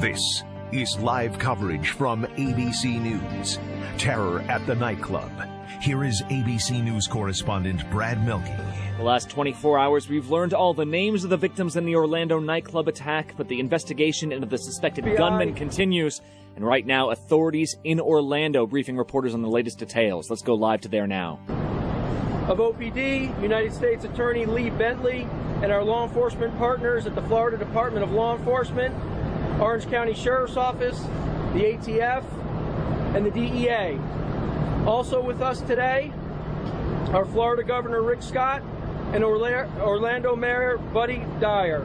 This is live coverage from ABC News. Terror at the nightclub. Here is ABC News correspondent Brad Mielke. The last 24 hours, we've learned all the names of the victims in the Orlando nightclub attack, but the investigation into the suspected FBI. gunman continues. And right now, authorities in Orlando briefing reporters on the latest details. Let's go live to there now. Of OPD, United States Attorney Lee Bentley, and our law enforcement partners at the Florida Department of Law Enforcement, Orange County Sheriff's Office, the ATF, and the DEA. Also with us today, are Florida Governor Rick Scott and Orlando Mayor Buddy Dyer.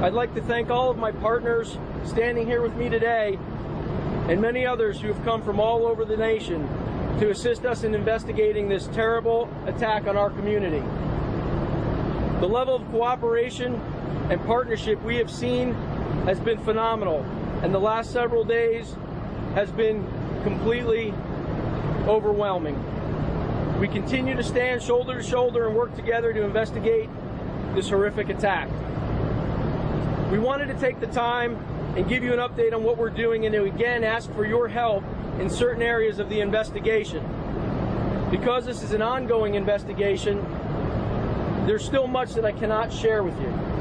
I'd like to thank all of my partners standing here with me today and many others who have come from all over the nation to assist us in investigating this terrible attack on our community. The level of cooperation and partnership we have seen has been phenomenal, and the last several days has been completely overwhelming. We continue to stand shoulder to shoulder and work together to investigate this horrific attack. We wanted to take the time and give you an update on what we're doing and to again ask for your help in certain areas of the investigation. Because this is an ongoing investigation, there's still much that I cannot share with you.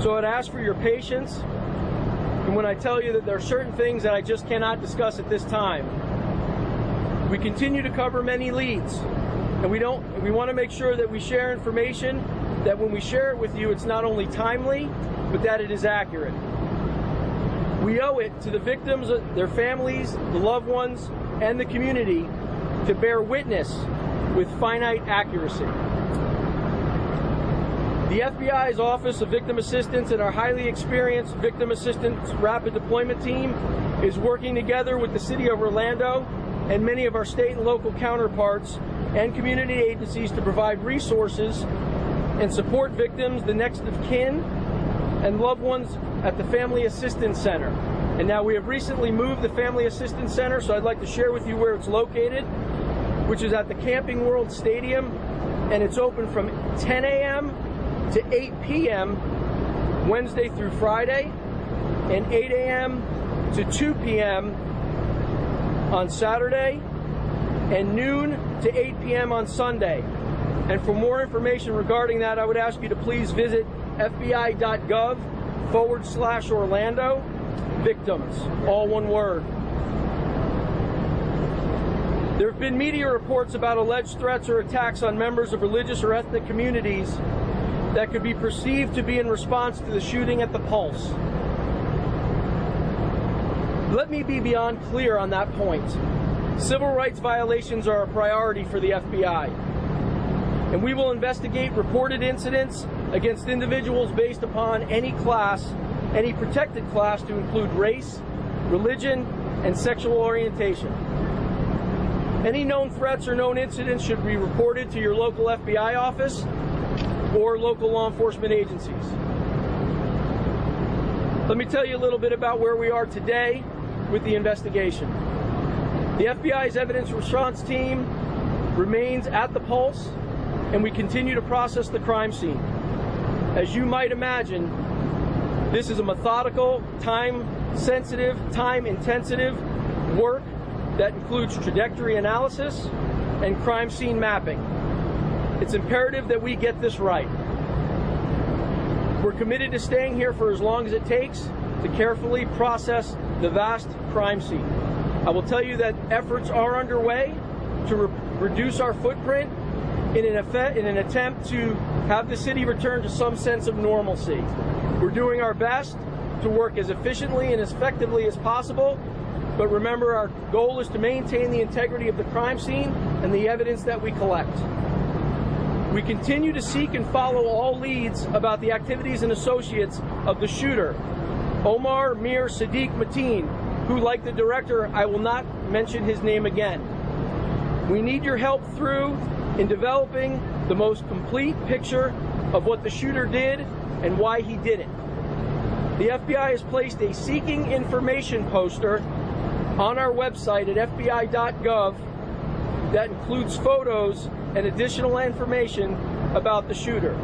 So I'd ask for your patience. And when I tell you that there are certain things that I just cannot discuss at this time, we continue to cover many leads. And we don't we want to make sure that we share information that when we share it with you it's not only timely, but that it is accurate. We owe it to the victims, their families, the loved ones, and the community to bear witness with finite accuracy. The FBI's Office of Victim Assistance and our highly experienced Victim Assistance Rapid Deployment Team is working together with the City of Orlando and many of our state and local counterparts and community agencies to provide resources and support victims, the next of kin, and loved ones at the Family Assistance Center. And now we have recently moved the Family Assistance Center, so I'd like to share with you where it's located, which is at the Camping World Stadium, and it's open from 10 a.m. to 8 p.m. Wednesday through Friday, and 8 a.m. to 2 p.m. on Saturday, and noon to 8 p.m. on Sunday. And for more information regarding that, I would ask you to please visit fbi.gov forward slash Orlando victims, all one word. There have been media reports about alleged threats or attacks on members of religious or ethnic communities that could be perceived to be in response to the shooting at the Pulse. Let me be beyond clear on that point. Civil rights violations are a priority for the FBI, and we will investigate reported incidents against individuals based upon any class, any protected class to include race, religion, and sexual orientation. Any known threats or known incidents should be reported to your local FBI office or local law enforcement agencies. Let me tell you a little bit about where we are today with the investigation. The FBI's evidence response team remains at the pulse, and we continue to process the crime scene. As you might imagine, this is a methodical, time sensitive, time intensive work that includes trajectory analysis and crime scene mapping. It's imperative that we get this right. We're committed to staying here for as long as it takes to carefully process the vast crime scene. I will tell you that efforts are underway to re- reduce our footprint in an, effect, in an attempt to have the city return to some sense of normalcy. We're doing our best to work as efficiently and as effectively as possible, but remember our goal is to maintain the integrity of the crime scene and the evidence that we collect. We continue to seek and follow all leads about the activities and associates of the shooter, Omar Mir Seddique Mateen, who, like the director, I will not mention his name again. We need your help through in developing the most complete picture of what the shooter did and why he did it. The FBI has placed a seeking information poster on our website at FBI.gov that includes photos and additional information about the shooter.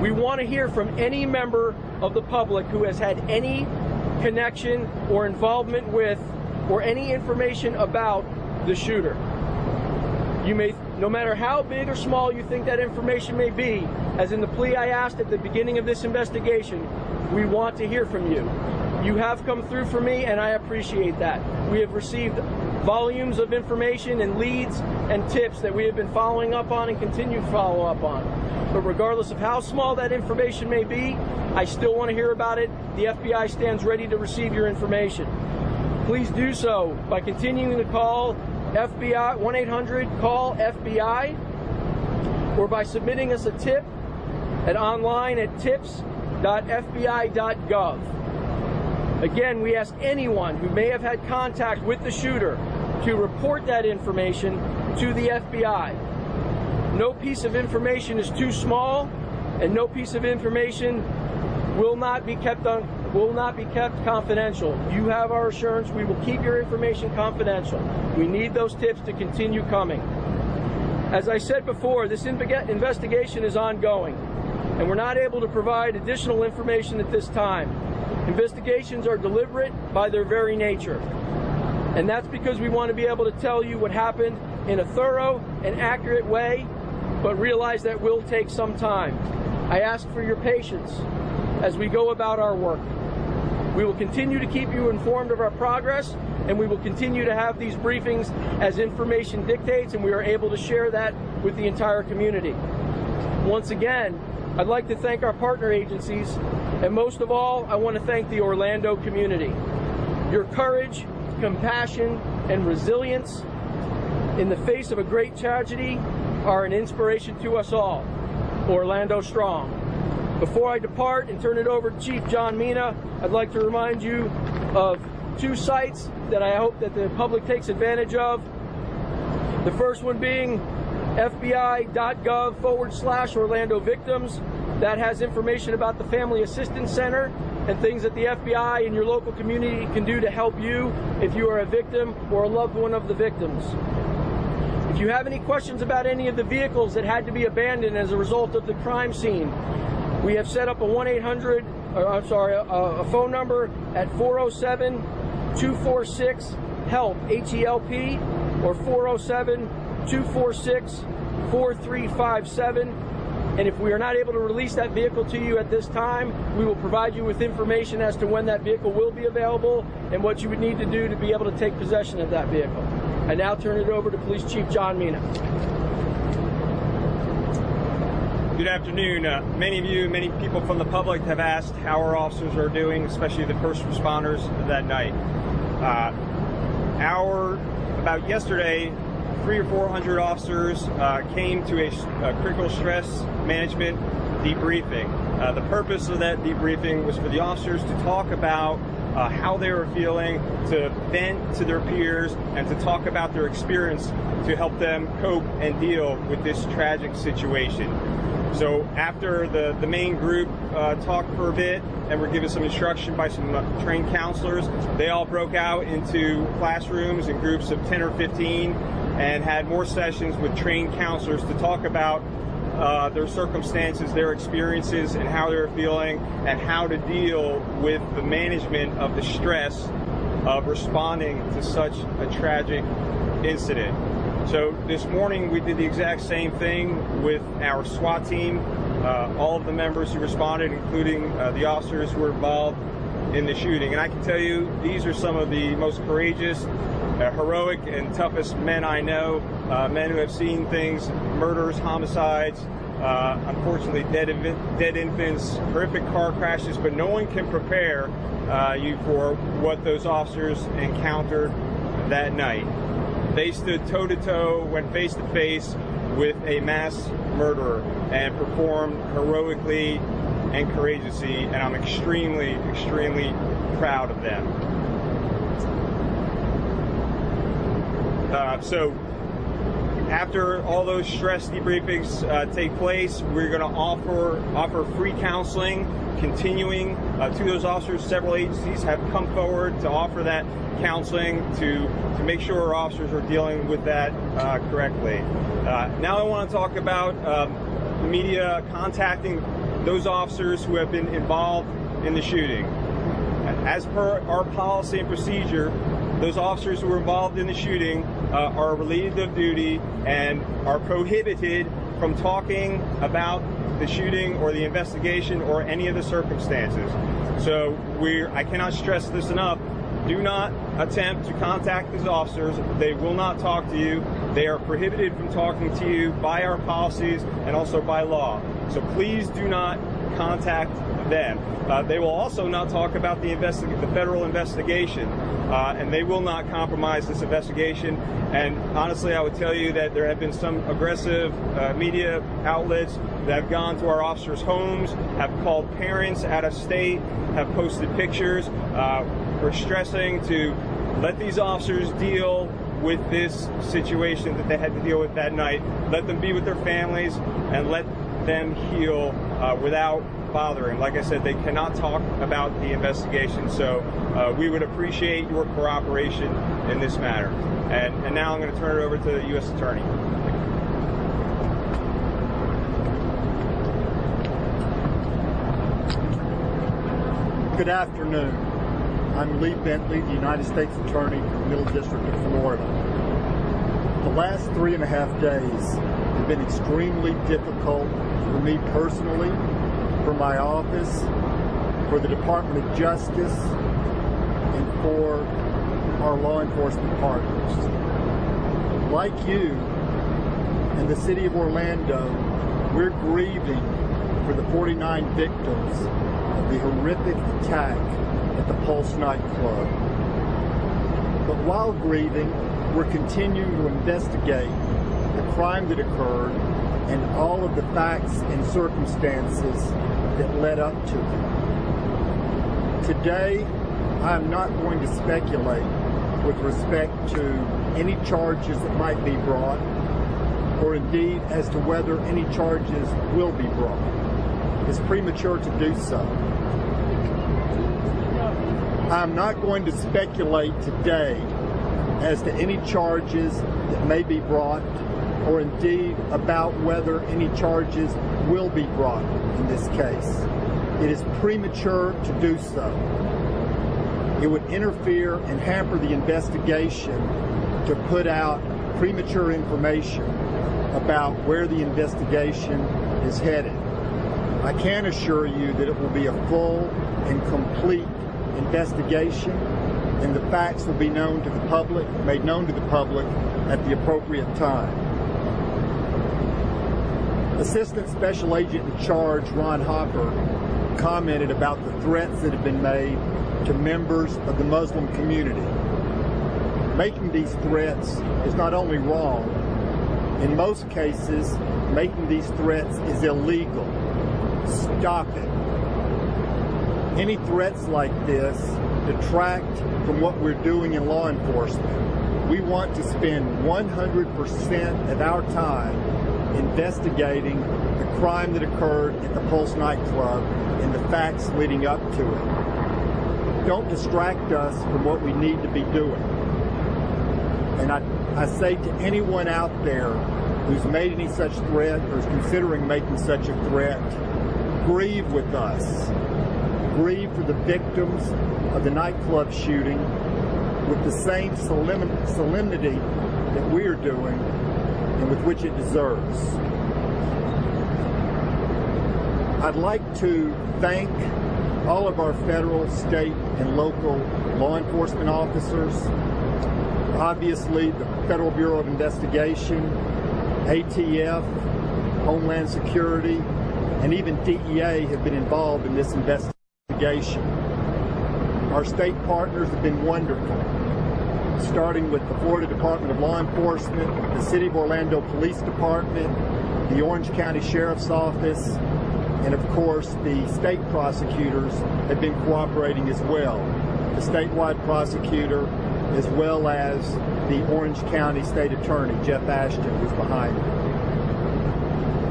We want to hear from any member of the public who has had any connection or involvement with or any information about the shooter. You may, no matter how big or small you think that information may be, as in the plea I asked at the beginning of this investigation, we want to hear from you. You have come through for me, and I appreciate that. We have received volumes of information and leads and tips that we have been following up on and continue to follow up on. But regardless of how small that information may be, I still want to hear about it. The FBI stands ready to receive your information. Please do so by continuing to call FBI 1 800 call FBI or by submitting us a tip at online at tips.fbi.gov. Again, we ask anyone who may have had contact with the shooter to report that information to the FBI. No piece of information is too small, and no piece of information will not be kept on will not be kept confidential. You have our assurance we will keep your information confidential. We need those tips to continue coming. As I said before, this investigation is ongoing, and we're not able to provide additional information at this time. Investigations are deliberate by their very nature. And that's because we want to be able to tell you what happened in a thorough and accurate way, but realize that will take some time. I ask for your patience as we go about our work. We will continue to keep you informed of our progress, and we will continue to have these briefings as information dictates, and we are able to share that with the entire community. Once again, I'd like to thank our partner agencies, and most of all, I want to thank the Orlando community. Your courage, compassion, and resilience in the face of a great tragedy are an inspiration to us all. Orlando Strong. Before I depart and turn it over to Chief John Mina, I'd like to remind you of two sites that I hope that the public takes advantage of. The first one being fbi.gov forward slash Orlando victims. That has information about the Family Assistance Center and things that the FBI and your local community can do to help you if you are a victim or a loved one of the victims. If you have any questions about any of the vehicles that had to be abandoned as a result of the crime scene, we have set up a 1 800, I'm sorry, a, a phone number at 407 246 HELP, H E L P, or 407 246 4357. And if we are not able to release that vehicle to you at this time, we will provide you with information as to when that vehicle will be available and what you would need to do to be able to take possession of that vehicle. I now turn it over to Police Chief John Mina. Good afternoon. Uh, many of you, many people from the public have asked how our officers are doing, especially the first responders that night. Uh, our, about yesterday, three or four hundred officers uh, came to a, a, critical stress management debriefing. Uh, the purpose of that debriefing was for the officers to talk about uh, how they were feeling, to vent to their peers, and to talk about their experience to help them cope and deal with this tragic situation. So after the, the main group uh, talked for a bit and were given some instruction by some uh, trained counselors, they all broke out into classrooms in groups of 10 or 15 and had more sessions with trained counselors to talk about uh, their circumstances, their experiences, and how they're feeling, and how to deal with the management of the stress of responding to such a tragic incident. So this morning we did the exact same thing with our SWAT team. Uh, all of the members who responded, including uh, the officers who were involved in the shooting. And I can tell you, these are some of the most courageous, heroic, and toughest men I know. Uh, men who have seen things, murders, homicides, uh, unfortunately dead, dead infants, horrific car crashes, but no one can prepare uh, you for what those officers encountered that night. They stood toe to toe, went face to face with a mass murderer and performed heroically and courageously, and I'm extremely, extremely proud of them. Uh, so, after all those stress debriefings uh, take place, we're going to offer offer free counseling, continuing uh, to those officers. Several agencies have come forward to offer that counseling to to make sure our officers are dealing with that uh, correctly. Uh, now, I want to talk about um, media contacting those officers who have been involved in the shooting. As per our policy and procedure, those officers who were involved in the shooting uh, are relieved of duty and are prohibited from talking about the shooting or the investigation or any of the circumstances. So we I cannot stress this enough. Do not attempt to contact these officers. They will not talk to you. They are prohibited from talking to you by our policies and also by law. So please do not contact them. Uh, they will also not talk about the, the federal investigation, uh, and they will not compromise this investigation. And honestly, I would tell you that there have been some aggressive uh, media outlets that have gone to our officers' homes, have called parents out of state, have posted pictures. Uh, we're stressing to let these officers deal with this situation that they had to deal with that night. Let them be with their families and let them heal uh, without bothering. Like I said, they cannot talk about the investigation, so uh, we would appreciate your cooperation in this matter. And, and now I'm going to turn it over to the U.S. Attorney. Good afternoon. I'm Lee Bentley, the United States Attorney for the Middle District of Florida. The last three and a half days have been extremely difficult for me personally, for my office, for the Department of Justice, and for our law enforcement partners. Like you and the city of Orlando, we're grieving for the 49 victims of the horrific attack at the Pulse nightclub. But while grieving, we're continuing to investigate the crime that occurred and all of the facts and circumstances that led up to it. Today, I'm not going to speculate with respect to any charges that might be brought or indeed as to whether any charges will be brought. It's premature to do so. I'm not going to speculate today as to any charges that may be brought or indeed about whether any charges will be brought in this case. It is premature to do so. It would interfere and hamper the investigation to put out premature information about where the investigation is headed. I can assure you that it will be a full and complete investigation and the facts will be known to the public, made known to the public at the appropriate time. Assistant Special Agent in Charge Ron Hopper commented about the threats that have been made to members of the Muslim community. Making these threats is not only wrong, in most cases, making these threats is illegal. Stop it. Any threats like this detract from what we're doing in law enforcement. We want to spend 100% of our time investigating the crime that occurred at the Pulse nightclub and the facts leading up to it. Don't distract us from what we need to be doing. And I, I say to anyone out there who's made any such threat or is considering making such a threat, grieve with us. Grieve for the victims of the nightclub shooting with the same solemnity that we are doing and with which it deserves. I'd like to thank all of our federal, state, and local law enforcement officers. Obviously, the Federal Bureau of Investigation, ATF, Homeland Security, and even DEA have been involved in this investigation. Our state partners have been wonderful. Starting with the Florida Department of Law Enforcement, the City of Orlando Police Department, the Orange County Sheriff's Office, and of course the state prosecutors have been cooperating as well. The statewide prosecutor as well as the Orange County State Attorney, Jeff Ashton, who's behind me.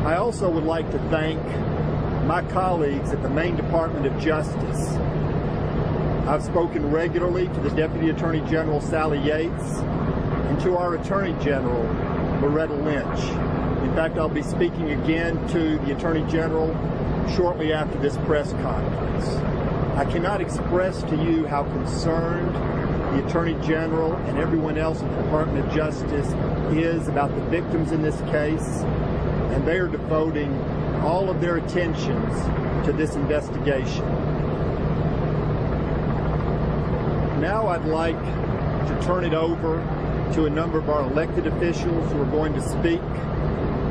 I also would like to thank my colleagues at the main Department of Justice. I've spoken regularly to the Deputy Attorney General Sally Yates and to our Attorney General Loretta Lynch. In fact, I'll be speaking again to the Attorney General shortly after this press conference. I cannot express to you how concerned the Attorney General and everyone else in the Department of Justice is about the victims in this case, and they are devoting all of their attentions to this investigation. Now I'd like to turn it over to a number of our elected officials who are going to speak.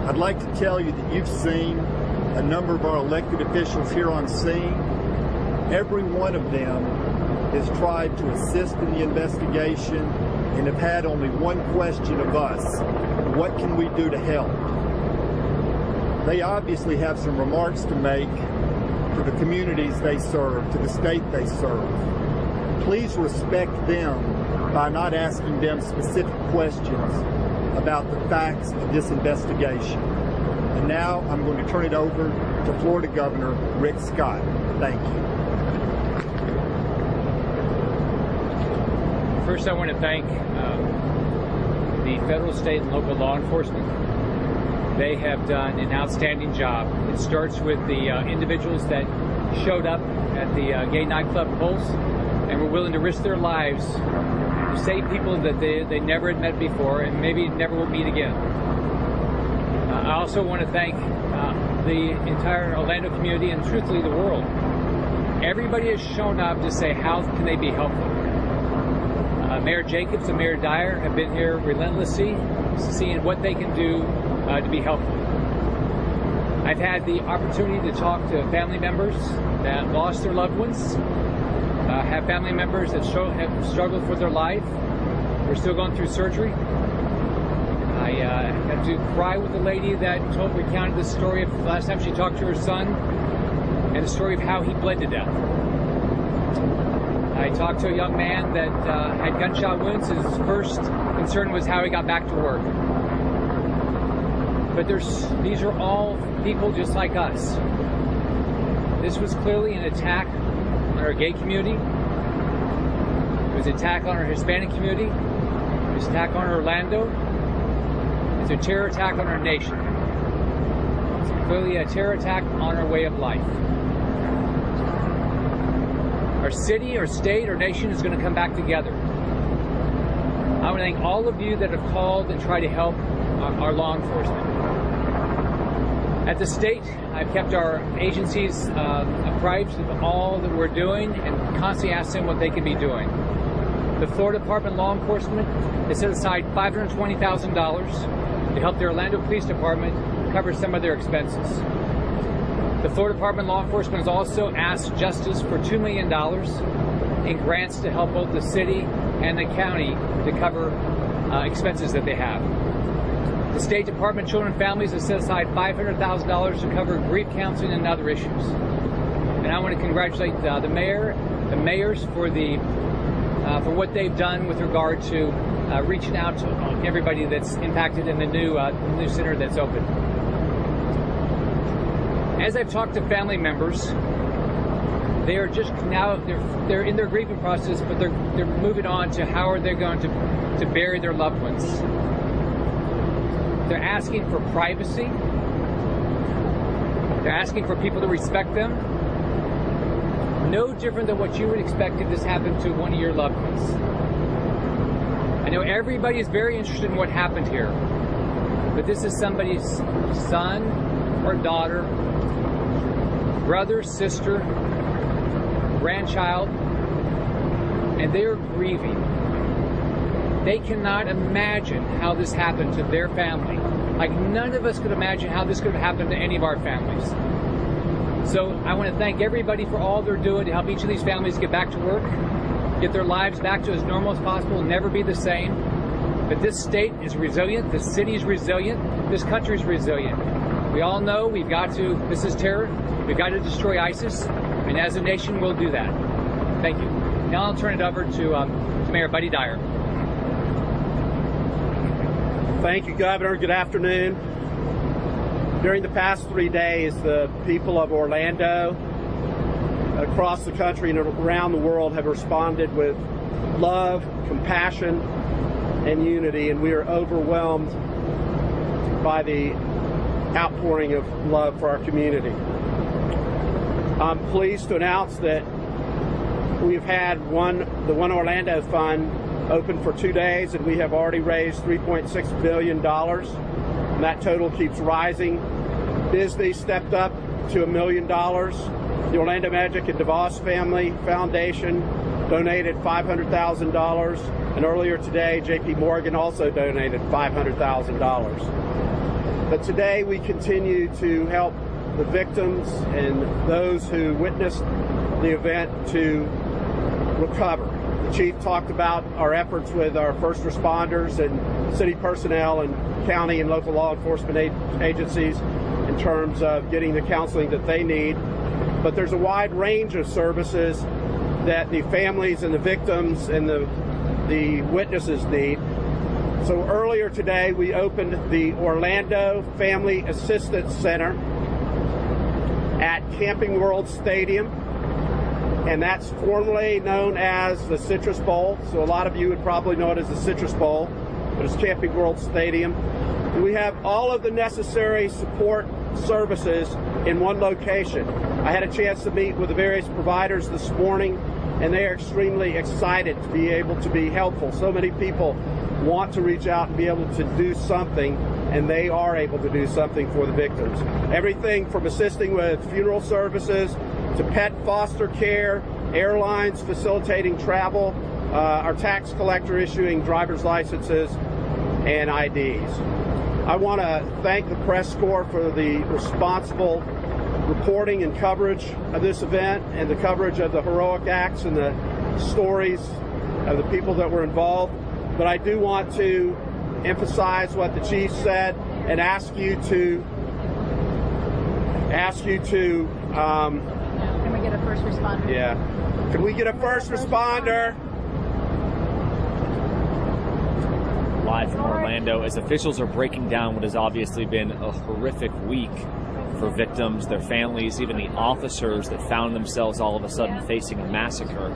I'd like to tell you that you've seen a number of our elected officials here on scene. Every one of them has tried to assist in the investigation and have had only one question of us. What can we do to help? They obviously have some remarks to make to the communities they serve, to the state they serve. Please respect them by not asking them specific questions about the facts of this investigation. And now I'm going to turn it over to Florida Governor Rick Scott. Thank you. First, I want to thank um, the federal, state, and local law enforcement. They have done an outstanding job. It starts with the uh, individuals that showed up at the uh, gay nightclub Pulse were willing to risk their lives to save people that they, they never had met before and maybe never will meet again. Uh, I also want to thank uh, the entire Orlando community and truthfully the world. Everybody has shown up to say how can they be helpful. Uh, Mayor Jacobs and Mayor Dyer have been here relentlessly, seeing what they can do uh, to be helpful. I've had the opportunity to talk to family members that lost their loved ones, uh, have family members that show, have struggled for their life. We're still going through surgery. I uh, had to cry with the lady that told recounted the story of the last time she talked to her son and the story of how he bled to death. I talked to a young man that uh, had gunshot wounds. His first concern was how he got back to work. But there's these are all people just like us. This was clearly an attack our gay community. It was an attack on our Hispanic community. It was an attack on Orlando. It's a terror attack on our nation. It's clearly a terror attack on our way of life. Our city, our state, our nation is going to come back together. I want to thank all of you that have called and tried to help our law enforcement. At the state, I've kept our agencies uh, apprised of all that we're doing and constantly asked them what they can be doing. The Florida Department of Law Enforcement has set aside $520,000 to help the Orlando Police Department cover some of their expenses. The Florida Department of Law Enforcement has also asked Justice for $2 million in grants to help both the city and the county to cover uh, expenses that they have. The State Department of Children and Families has set aside $500,000 to cover grief counseling and other issues. And I want to congratulate uh, the mayor, the mayors for the uh, for what they've done with regard to uh, reaching out to everybody that's impacted in the new uh, new center that's open. As I've talked to family members, they are just now they're they're in their grieving process, but they're they're moving on to how are they going to to bury their loved ones. They're asking for privacy. They're asking for people to respect them. No different than what you would expect if this happened to one of your loved ones. I know everybody is very interested in what happened here, but this is somebody's son or daughter, brother, sister, grandchild, and they are grieving. They cannot imagine how this happened to their family. Like none of us could imagine how this could have happened to any of our families. So I want to thank everybody for all they're doing to help each of these families get back to work. get their lives back to as normal as possible, never be the same. But this state is resilient, this city is resilient, this country is resilient. We all know we've got to, this is terror, we've got to destroy ISIS, and as a nation, we'll do that. Thank you. Now I'll turn it over to, um, to Mayor Buddy Dyer. Thank you, Governor. Good afternoon. During the past three days, the people of Orlando, across the country and around the world, have responded with love, compassion, and unity, and we are overwhelmed by the outpouring of love for our community. I'm pleased to announce that we've had one, the One Orlando Fund open for two days, and we have already raised $3.6 billion. And that total keeps rising. Disney stepped up to a million dollars. The Orlando Magic and DeVos Family Foundation donated $500,000. And earlier today, JP Morgan also donated $500,000. But today we continue to help the victims and those who witnessed the event to recover. The chief talked about our efforts with our first responders and city personnel and county and local law enforcement agencies in terms of getting the counseling that they need. But there's a wide range of services that the families and the victims and the the witnesses need. So earlier today we opened the Orlando Family Assistance Center at Camping World Stadium and that's formerly known as the Citrus Bowl. So a lot of you would probably know it as the Citrus Bowl, but it's Camping World Stadium. We have all of the necessary support services in one location. I had a chance to meet with the various providers this morning, and they are extremely excited to be able to be helpful. So many people want to reach out and be able to do something, and they are able to do something for the victims. Everything from assisting with funeral services to pet foster care, airlines facilitating travel, uh, our tax collector issuing driver's licenses and IDs. I want to thank the press corps for the responsible reporting and coverage of this event and the coverage of the heroic acts and the stories of the people that were involved. But I do want to emphasize what the chief said and ask you to ask you to um, we get a first responder? Yeah. Can we get a first, first responder? Live from Orlando as officials are breaking down what has obviously been a horrific week for victims, their families, even the officers that found themselves all of a sudden facing a massacre.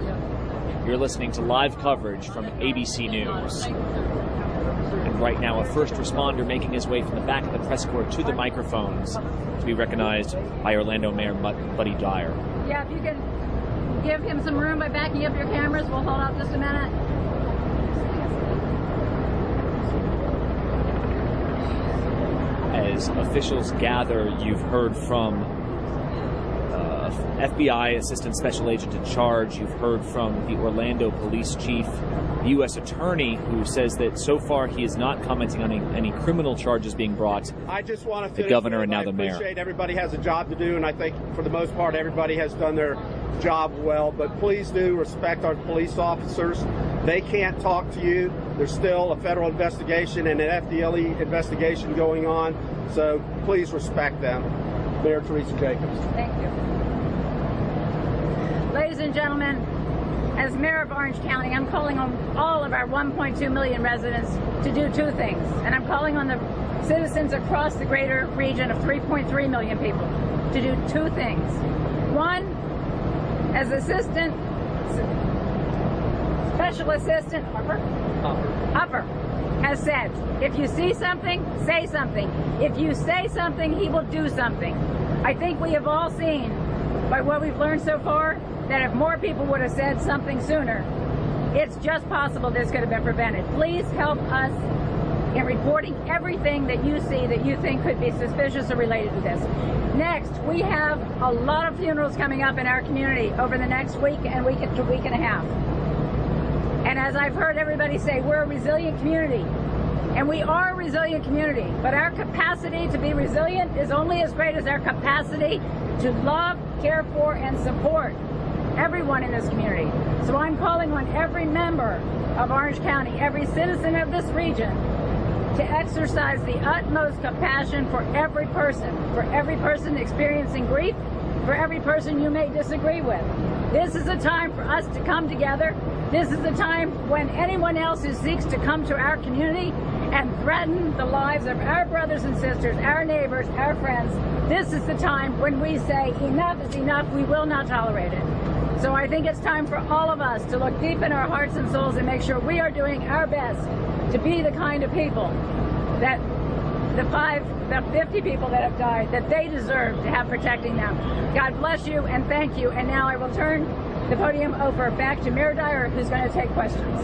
You're listening to live coverage from ABC News. And right now, a first responder making his way from the back of the press corps to the microphones to be recognized by Orlando Mayor Buddy Dyer. Yeah, if you can give him some room by backing up your cameras, we'll hold out just a minute. As officials gather, you've heard from FBI Assistant Special Agent in charge. You've heard from the Orlando Police Chief, the U.S. Attorney, who says that so far he is not commenting on any, any criminal charges being brought. I just want to the governor and now I the mayor. appreciate everybody has a job to do, and I think for the most part everybody has done their job well. But please do respect our police officers. They can't talk to you. There's still a federal investigation and an FDLE investigation going on. So please respect them. Mayor Teresa Jacobs. Thank you. Ladies and gentlemen, as mayor of Orange County, I'm calling on all of our 1.2 million residents to do two things. And I'm calling on the citizens across the greater region of 3.3 million people to do two things. One, as assistant, special assistant, Hopper, Hopper has said, if you see something, say something. If you say something, he will do something. I think we have all seen by what we've learned so far that if more people would have said something sooner, it's just possible this could have been prevented. Please help us in reporting everything that you see that you think could be suspicious or related to this. Next, we have a lot of funerals coming up in our community over the next week and week to week and a half. And as I've heard everybody say, we're a resilient community. And we are a resilient community, but our capacity to be resilient is only as great as our capacity to love, care for, and support everyone in this community. So I'm calling on every member of Orange County, every citizen of this region, to exercise the utmost compassion for every person, for every person experiencing grief, for every person you may disagree with. This is a time for us to come together. This is a time when anyone else who seeks to come to our community and threaten the lives of our brothers and sisters, our neighbors, our friends, this is the time when we say enough is enough. We will not tolerate it. So I think it's time for all of us to look deep in our hearts and souls and make sure we are doing our best to be the kind of people that the five, the 50 people that have died, that they deserve to have protecting them. God bless you and thank you. And now I will turn the podium over back to Mayor Dyer, who's going to take questions.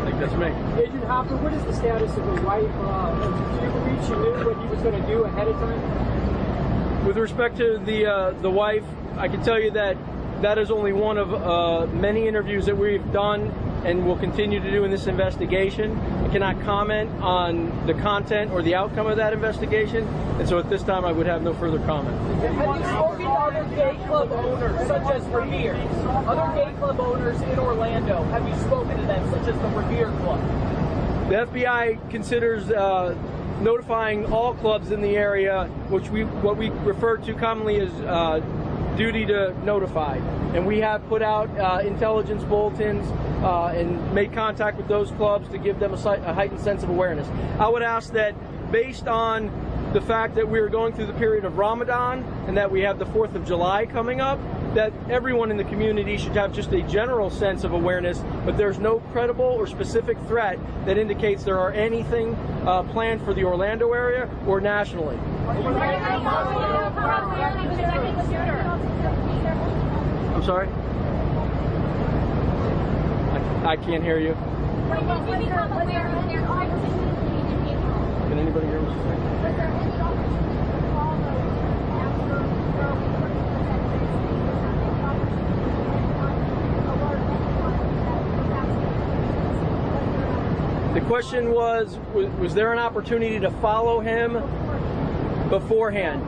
I think that's me. Agent Hopper, what is the status of the wife? Uh, do you believe she knew what he was going to do ahead of time? With respect to the uh, the wife, I can tell you that that is only one of uh, many interviews that we've done and will continue to do in this investigation. I cannot comment on the content or the outcome of that investigation, and so at this time I would have no further comment. Have you spoken to other gay club owners, such as Revere? Other gay club owners in Orlando, have you spoken to them, such as the Revere Club? The FBI considers uh, notifying all clubs in the area, which we what we refer to commonly as uh, duty to notify. And we have put out uh, intelligence bulletins uh, and made contact with those clubs to give them a, a heightened sense of awareness. I would ask that based on the fact that we are going through the period of Ramadan and that we have the 4th of July coming up, that everyone in the community should have just a general sense of awareness, but there's no credible or specific threat that indicates there are anything uh, planned for the Orlando area or nationally. I'm sorry? I, I can't hear you. Anybody? The question was, was, was there an opportunity to follow him beforehand?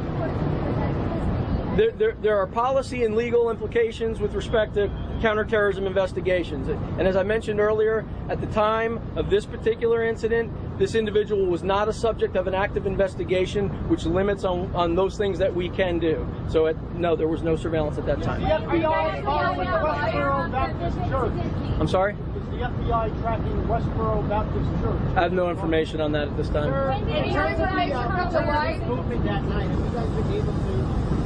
There, there, there are policy and legal implications with respect to counterterrorism investigations. And as I mentioned earlier, at the time of this particular incident, this individual was not a subject of an active investigation, which limits on, on those things that we can do. So, at, no, there was no surveillance at that time. FBI is the Westboro Baptist Church. I'm sorry? Is the FBI tracking Westboro Baptist Church? I have no information on that at this time. In terms of the, uh, in terms of his movement that night, have you guys been able to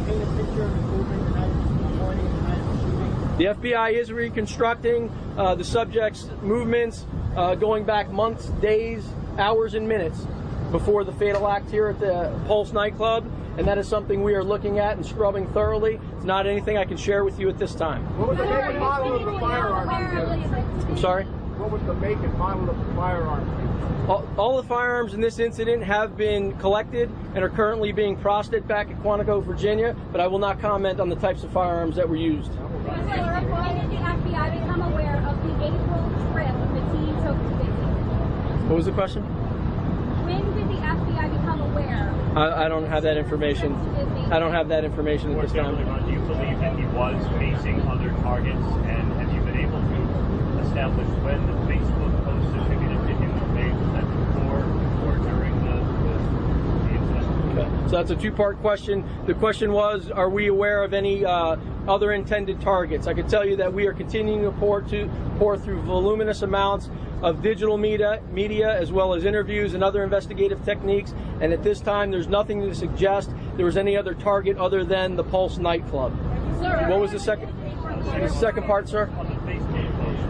paint a picture of his movement the night of the morning, the night of the FBI is reconstructing uh, the subject's movements uh, going back months, days, hours, and minutes before the fatal act here at the Pulse nightclub. And that is something we are looking at and scrubbing thoroughly. It's not anything I can share with you at this time. What was the make and model of the firearm? I'm sorry? What was the make and model of the firearm? All, all the firearms in this incident have been collected and are currently being processed back at Quantico, Virginia, but I will not comment on the types of firearms that were used. When did the FBI become aware of the April trip of the teen took victims? What was the question? When did the FBI become aware? I, I don't have that information. I don't have that information at More this time. generally, do you believe that he was facing other targets? And have you been able to establish when the Facebook post attributed to him was made? Was that before or during the, the, the incident? So that's a two-part question. The question was, are we aware of any uh, other intended targets? I can tell you that we are continuing to pour, to pour through voluminous amounts of digital media, media as well as interviews and other investigative techniques. And at this time, there's nothing to suggest there was any other target other than the Pulse nightclub. What was the second? The second part, sir?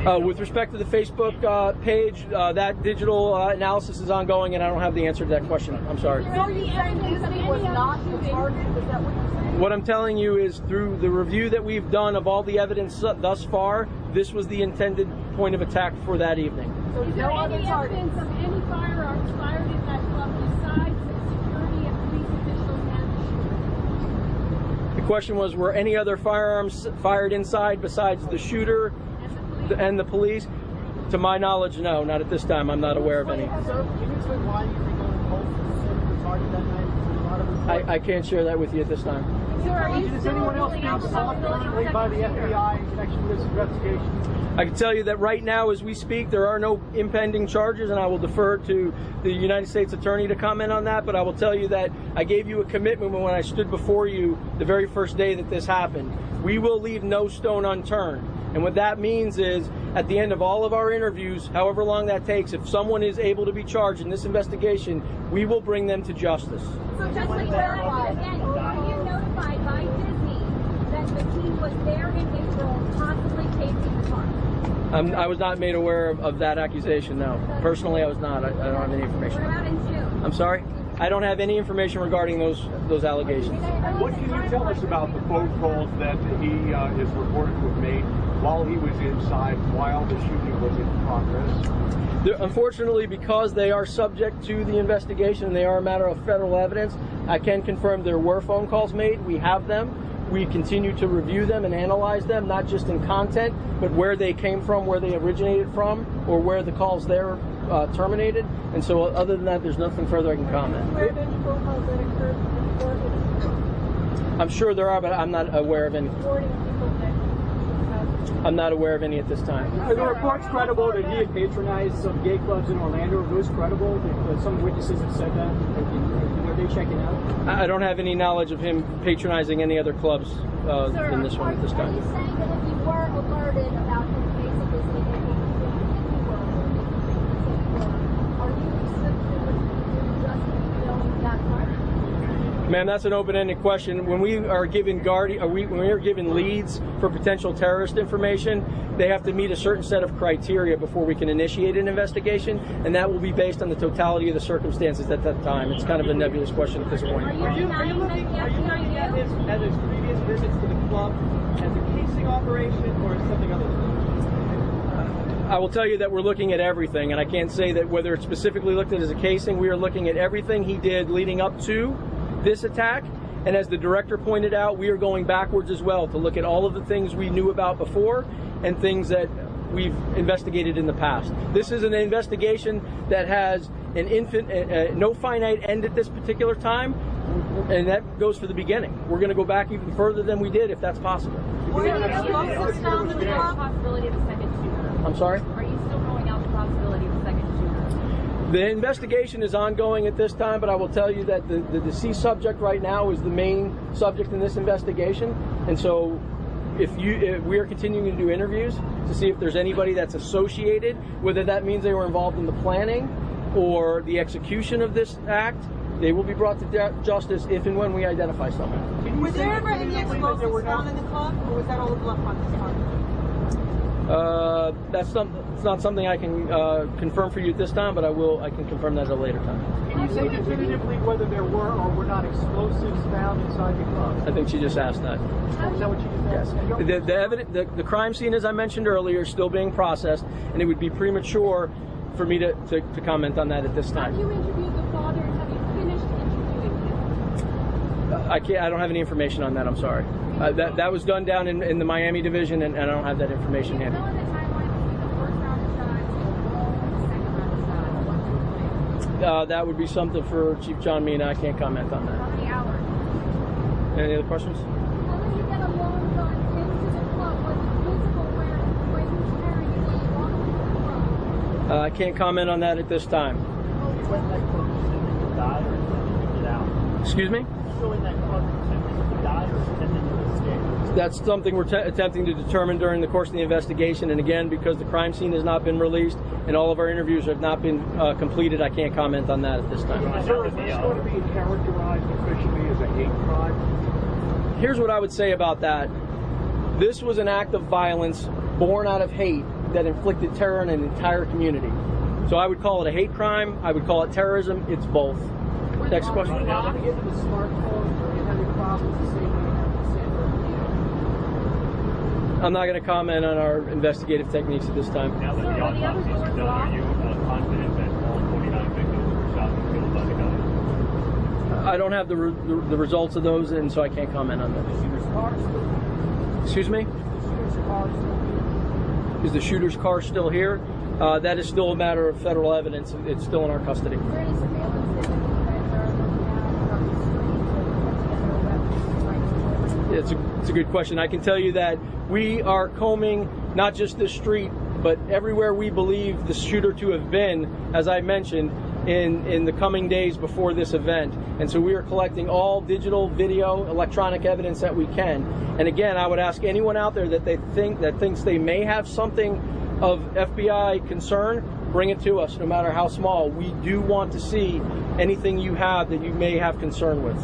Uh, with respect to the Facebook uh, page, uh, that digital uh, analysis is ongoing, and I don't have the answer to that question. I'm sorry. So you saying Disney was not the target? Is that what you're saying? What I'm telling you is through the review that we've done of all the evidence thus far, this was the intended point of attack for that evening. So Is there no any evidence of any firearms fired in that club besides the security and police officials and the shooter? The question was, were any other firearms fired inside besides the shooter and the police? To my knowledge, no, not at this time. I'm not aware of any. Sir, can you explain why you think only Pulse was so retarded that night? A lot of I, I can't share that with you at this time. Is anyone else being sought currently by the FBI in connection with this investigation? I can tell you that right now, as we speak, there are no impending charges, and I will defer to the United States Attorney to comment on that. But I will tell you that I gave you a commitment when I stood before you the very first day that this happened. We will leave no stone unturned. And what that means is, at the end of all of our interviews, however long that takes, if someone is able to be charged in this investigation, we will bring them to justice. So just to clarify again, were you notified by Disney that the team was there in April, possibly casing the car? Um, I was not made aware of, of that accusation, no. Personally, I was not. I, I don't have any information. What about in June? I'm sorry? I don't have any information regarding those those allegations. What can you tell us about the phone calls that he uh, is reported to have made while he was inside, while the shooting was in progress? They're- Unfortunately, because they are subject to the investigation and they are a matter of federal evidence, I can confirm there were phone calls made. We have them. We continue to review them and analyze them, not just in content, but where they came from, where they originated from, or where the calls there uh, terminated. And so, other than that, there's nothing further I can comment. Where have any phone calls that occurred before I'm sure there are, but I'm not aware of any. reporting of people that I'm not aware of any at this time. Are the reports credible that he had patronized some gay clubs in Orlando? Are those credible? That, some witnesses have said that. Are, are they checking out? I I don't have any knowledge of him patronizing any other clubs uh, Sir, than this one at this Are you time. saying that if you were alerted about him casing Disney in April, if you were, are you restricted just filming that part? Ma'am, that's an open-ended question. When we are given guardi- are we, when we are given leads for potential terrorist information, they have to meet a certain set of criteria before we can initiate an investigation, and that will be based on the totality of the circumstances at that time. It's kind of a nebulous question at this point. Are you, are you looking, are you looking at his, at his previous visits to the club as a casing operation or as something other than that? I will tell you that we're looking at everything, and I can't say that whether it's specifically looked at as a casing. We are looking at everything he did leading up to this attack. And as the director pointed out, we are going backwards as well to look at all of the things we knew about before and things that we've investigated in the past. This is an investigation that has an infant, uh, uh, no finite end at this particular time, and that goes for the beginning. We're going to go back even further than we did if that's possible. possibility of a second shooter? I'm sorry? Are you still ruling out the possibility of a second shooter? The investigation is ongoing at this time, but I will tell you that the, the deceased subject right now is the main subject in this investigation. And so, if you, if we are continuing to do interviews to see if there's anybody that's associated, whether that means they were involved in the planning or the execution of this act, they will be brought to de- justice if and when we identify someone. Was there ever any explosives found in the club, or was that all the bluff on his part? Uh, that's not, it's not something I can uh, confirm for you at this time, but I will. I can confirm that at a later time. Can you say definitively whether there were or were not explosives found inside the club? I think she just asked that. Is that what you just asked? The, the, evidence, the, the crime scene, as I mentioned earlier, is still being processed, and it would be premature for me to, to, to comment on that at this time. Have you interviewed the father? Have you finished interviewing him? I can't. I don't have any information on that. I'm sorry. Uh, that that was done down in, in the Miami division, and, and I don't have that information handy. Fill in the timeline between the first round of shots and the second round of shots. What's your plan? Uh, that would be something for Chief John Mina I can't comment on How that. many hours? Any other questions? How did he get a long gun into the club? Was it visible where, where he was carrying it when he walked into the club? Uh, I can't comment on that at this time. Excuse me? That's something we're te- attempting to determine during the course of the investigation. And again, because the crime scene has not been released and all of our interviews have not been uh, completed, I can't comment on that at this time. Sir, is this going to be characterized officially as a hate crime? Here's what I would say about that. This was an act of violence born out of hate that inflicted terror on an entire community. So I would call it a hate crime. I would call it terrorism. It's both. Next question. Are you allowed to get into the smartphone or you having problems the same way you have with Sandra? I'm not going to comment on our investigative techniques at this time. Now that the autopsies are done, are you uh, confident that all 49 victims were shot and killed by the gun? I don't have the, re- the, the results of those, and so I can't comment on them. Excuse me? Is the shooter's car still here? Uh, that is still a matter of federal evidence. It's still in our custody. Is there any surveillance that you guys are looking at from the streets or put together a weapons right before it's a, it's a good question. I can tell you that we are combing not just this street, but everywhere we believe the shooter to have been, as I mentioned, in, in the coming days before this event. And so we are collecting all digital, video, electronic evidence that we can. And again, I would ask anyone out there that they think that thinks they may have something of FBI concern, bring it to us, no matter how small. We do want to see anything you have that you may have concern with.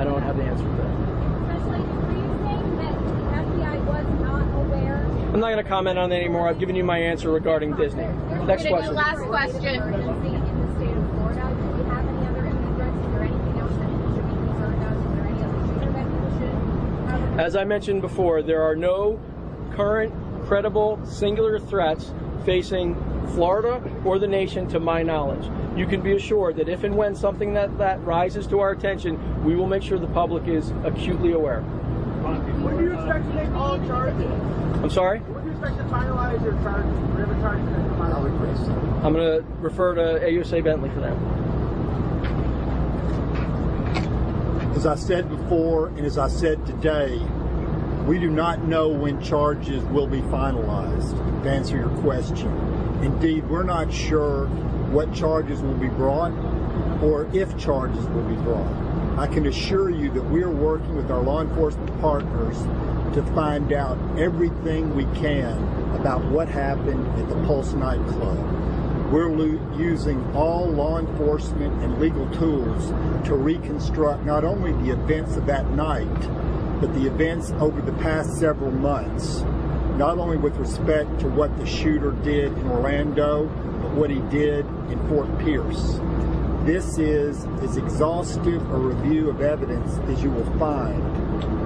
I don't have the answer to that. Especially, were you saying that the FBI was not aware? I'm not going to comment on that anymore. I've given you my answer regarding Disney. Next question. Last question. In the state of Florida, do you have any other imminent threats? Is there anything else that we should be concerned of? Is there any other shooter that people should have? As I mentioned before, there are no current credible singular threats facing Florida or the nation to my knowledge. You can be assured that if and when something that, that rises to our attention, we will make sure the public is acutely aware. When do you expect to take all charges? I'm sorry? When do you expect to finalize your charges? Whatever charges that come out? I'm going to refer to AUSA Bentley for that. As I said before, and as I said today, we do not know when charges will be finalized, to answer your question. Indeed, we're not sure what charges will be brought or if charges will be brought. I can assure you that we are working with our law enforcement partners to find out everything we can about what happened at the Pulse nightclub. We're lo- using all law enforcement and legal tools to reconstruct not only the events of that night, but the events over the past several months, not only with respect to what the shooter did in Orlando, but what he did in Fort Pierce. This is as exhaustive a review of evidence as you will find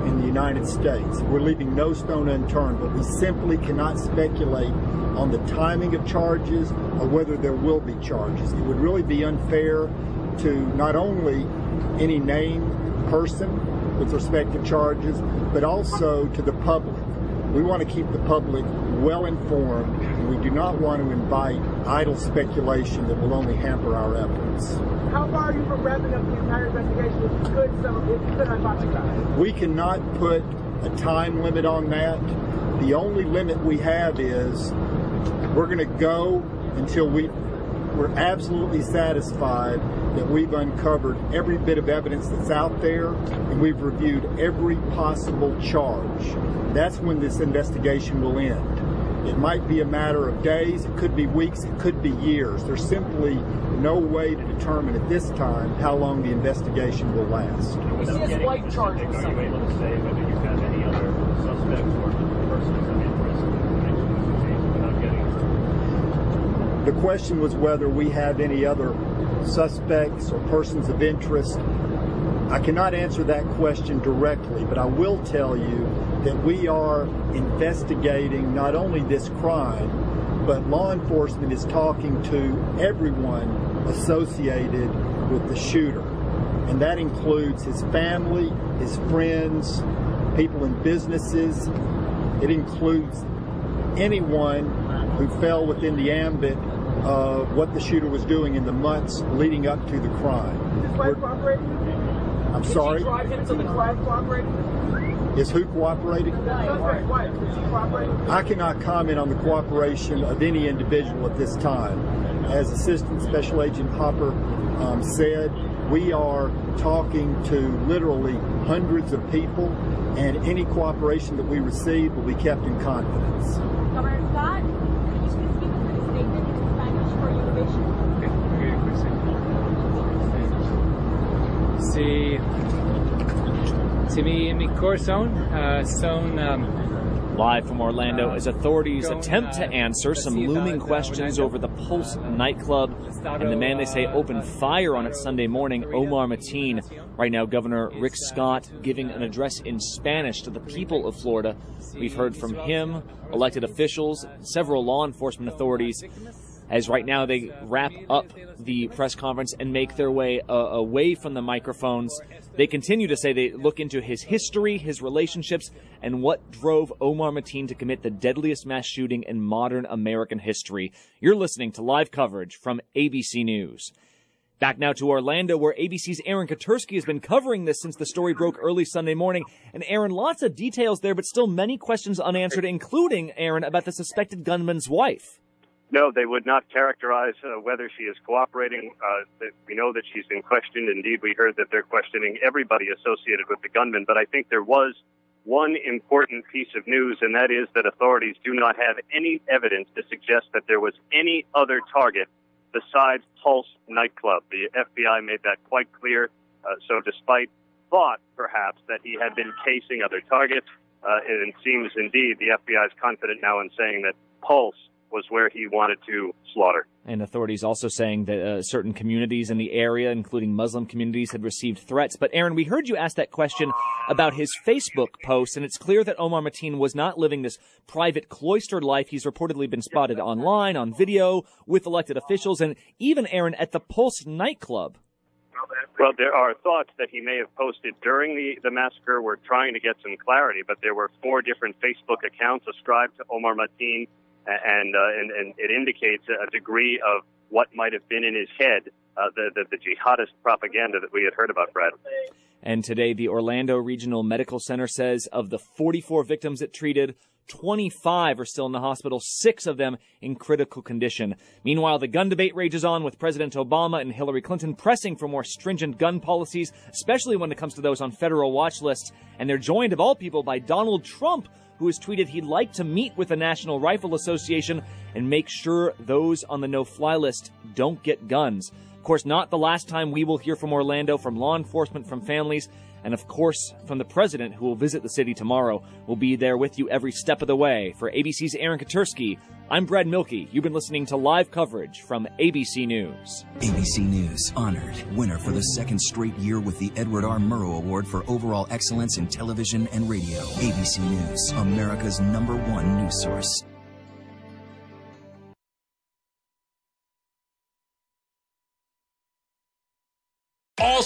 in the United States. We're leaving no stone unturned, but we simply cannot speculate on the timing of charges or whether there will be charges. It would really be unfair to not only any named person with respect to charges, but also to the public. We want to keep the public well informed, and we do not want to invite idle speculation that will only hamper our efforts. How far are you from wrapping up the entire investigation? If you could, so if you could hypothesize. We cannot put a time limit on that. The only limit we have is we're going to go until we we're absolutely satisfied that we've uncovered every bit of evidence that's out there and we've reviewed every possible charge. That's when this investigation will end. It might be a matter of days, it could be weeks, it could be years. There's simply no way to determine at this time how long the investigation will last. Without getting white specific, charges Are you able to say whether you have any other suspects or persons of interest in connection with the case without getting The question was whether we have any other suspects or persons of interest. I cannot answer that question directly, but I will tell you that we are investigating not only this crime, but law enforcement is talking to everyone associated with the shooter. And that includes his family, his friends, people in businesses. It includes anyone who fell within the ambit of what the shooter was doing in the months leading up to the crime. Is his wife cooperating? I'm Did sorry, she drive him to the crime cooperating? is who cooperating? Suspect's wife. Is she cooperating? I cannot comment on the cooperation of any individual at this time. As Assistant Special Agent Hopper um, said, we are talking to literally hundreds of people, and any cooperation that we receive will be kept in confidence. Governor Scott, could you speak with a statement in Spanish for Univision? Si mi, mi corazón uh, um, Live from Orlando as authorities Going, attempt to uh, answer some looming de questions over the Pulse nightclub and the man they say opened fire on it Sunday morning, Omar Mateen. Right now, Governor Rick Scott giving an address in Spanish to the people of Florida. We've heard from him, elected officials, several law enforcement authorities. As right now they wrap up the press conference and make their way uh, away from the microphones, they continue to say they look into his history, his relationships, and what drove Omar Mateen to commit the deadliest mass shooting in modern American history. You're listening to live coverage from ABC News. Back now to Orlando, where ABC's Aaron Katersky has been covering this since the story broke early Sunday morning. And Aaron, lots of details there, but still many questions unanswered, including, Aaron, about the suspected gunman's wife. No, they would not characterize uh, whether she is cooperating. Uh, we know that she's been questioned. Indeed, we heard that they're questioning everybody associated with the gunman. But I think there was one important piece of news, and that is that authorities do not have any evidence to suggest that there was any other target besides Pulse nightclub. The FBI made that quite clear. Uh, so, despite thought, perhaps, that he had been casing other targets, uh, it seems indeed the FBI is confident now in saying that Pulse was where he wanted to slaughter. And authorities also saying that uh, certain communities in the area, including Muslim communities, had received threats. But Aaron, we heard you ask that question about his Facebook post, and it's clear that Omar Mateen was not living this private, cloistered life. He's reportedly been spotted online, on video, with elected officials, and even Aaron at the Pulse nightclub. Well, there are thoughts that he may have posted during the, the massacre. We're trying to get some clarity, but there were four different Facebook accounts ascribed to Omar Mateen and, uh, and, and it indicates a degree of what might have been in his head, uh, the, the, the jihadist propaganda that we had heard about, Brad. And today, the Orlando Regional Medical Center says of the 44 victims it treated, 25 are still in the hospital, six of them in critical condition. Meanwhile, the gun debate rages on with President Obama and Hillary Clinton pressing for more stringent gun policies, especially when it comes to those on federal watch lists. And they're joined, of all people, by Donald Trump, who has tweeted he'd like to meet with the National Rifle Association and make sure those on the no fly list don't get guns. Of course, not the last time we will hear from Orlando, from law enforcement, from families, and of course, from the president who will visit the city tomorrow. We'll be there with you every step of the way. For ABC's Aaron Katersky, I'm Brad Mielke. You've been listening to live coverage from ABC News. ABC News honored winner for the second straight year with the Edward R. Murrow Award for overall excellence in television and radio. ABC News, America's number one news source.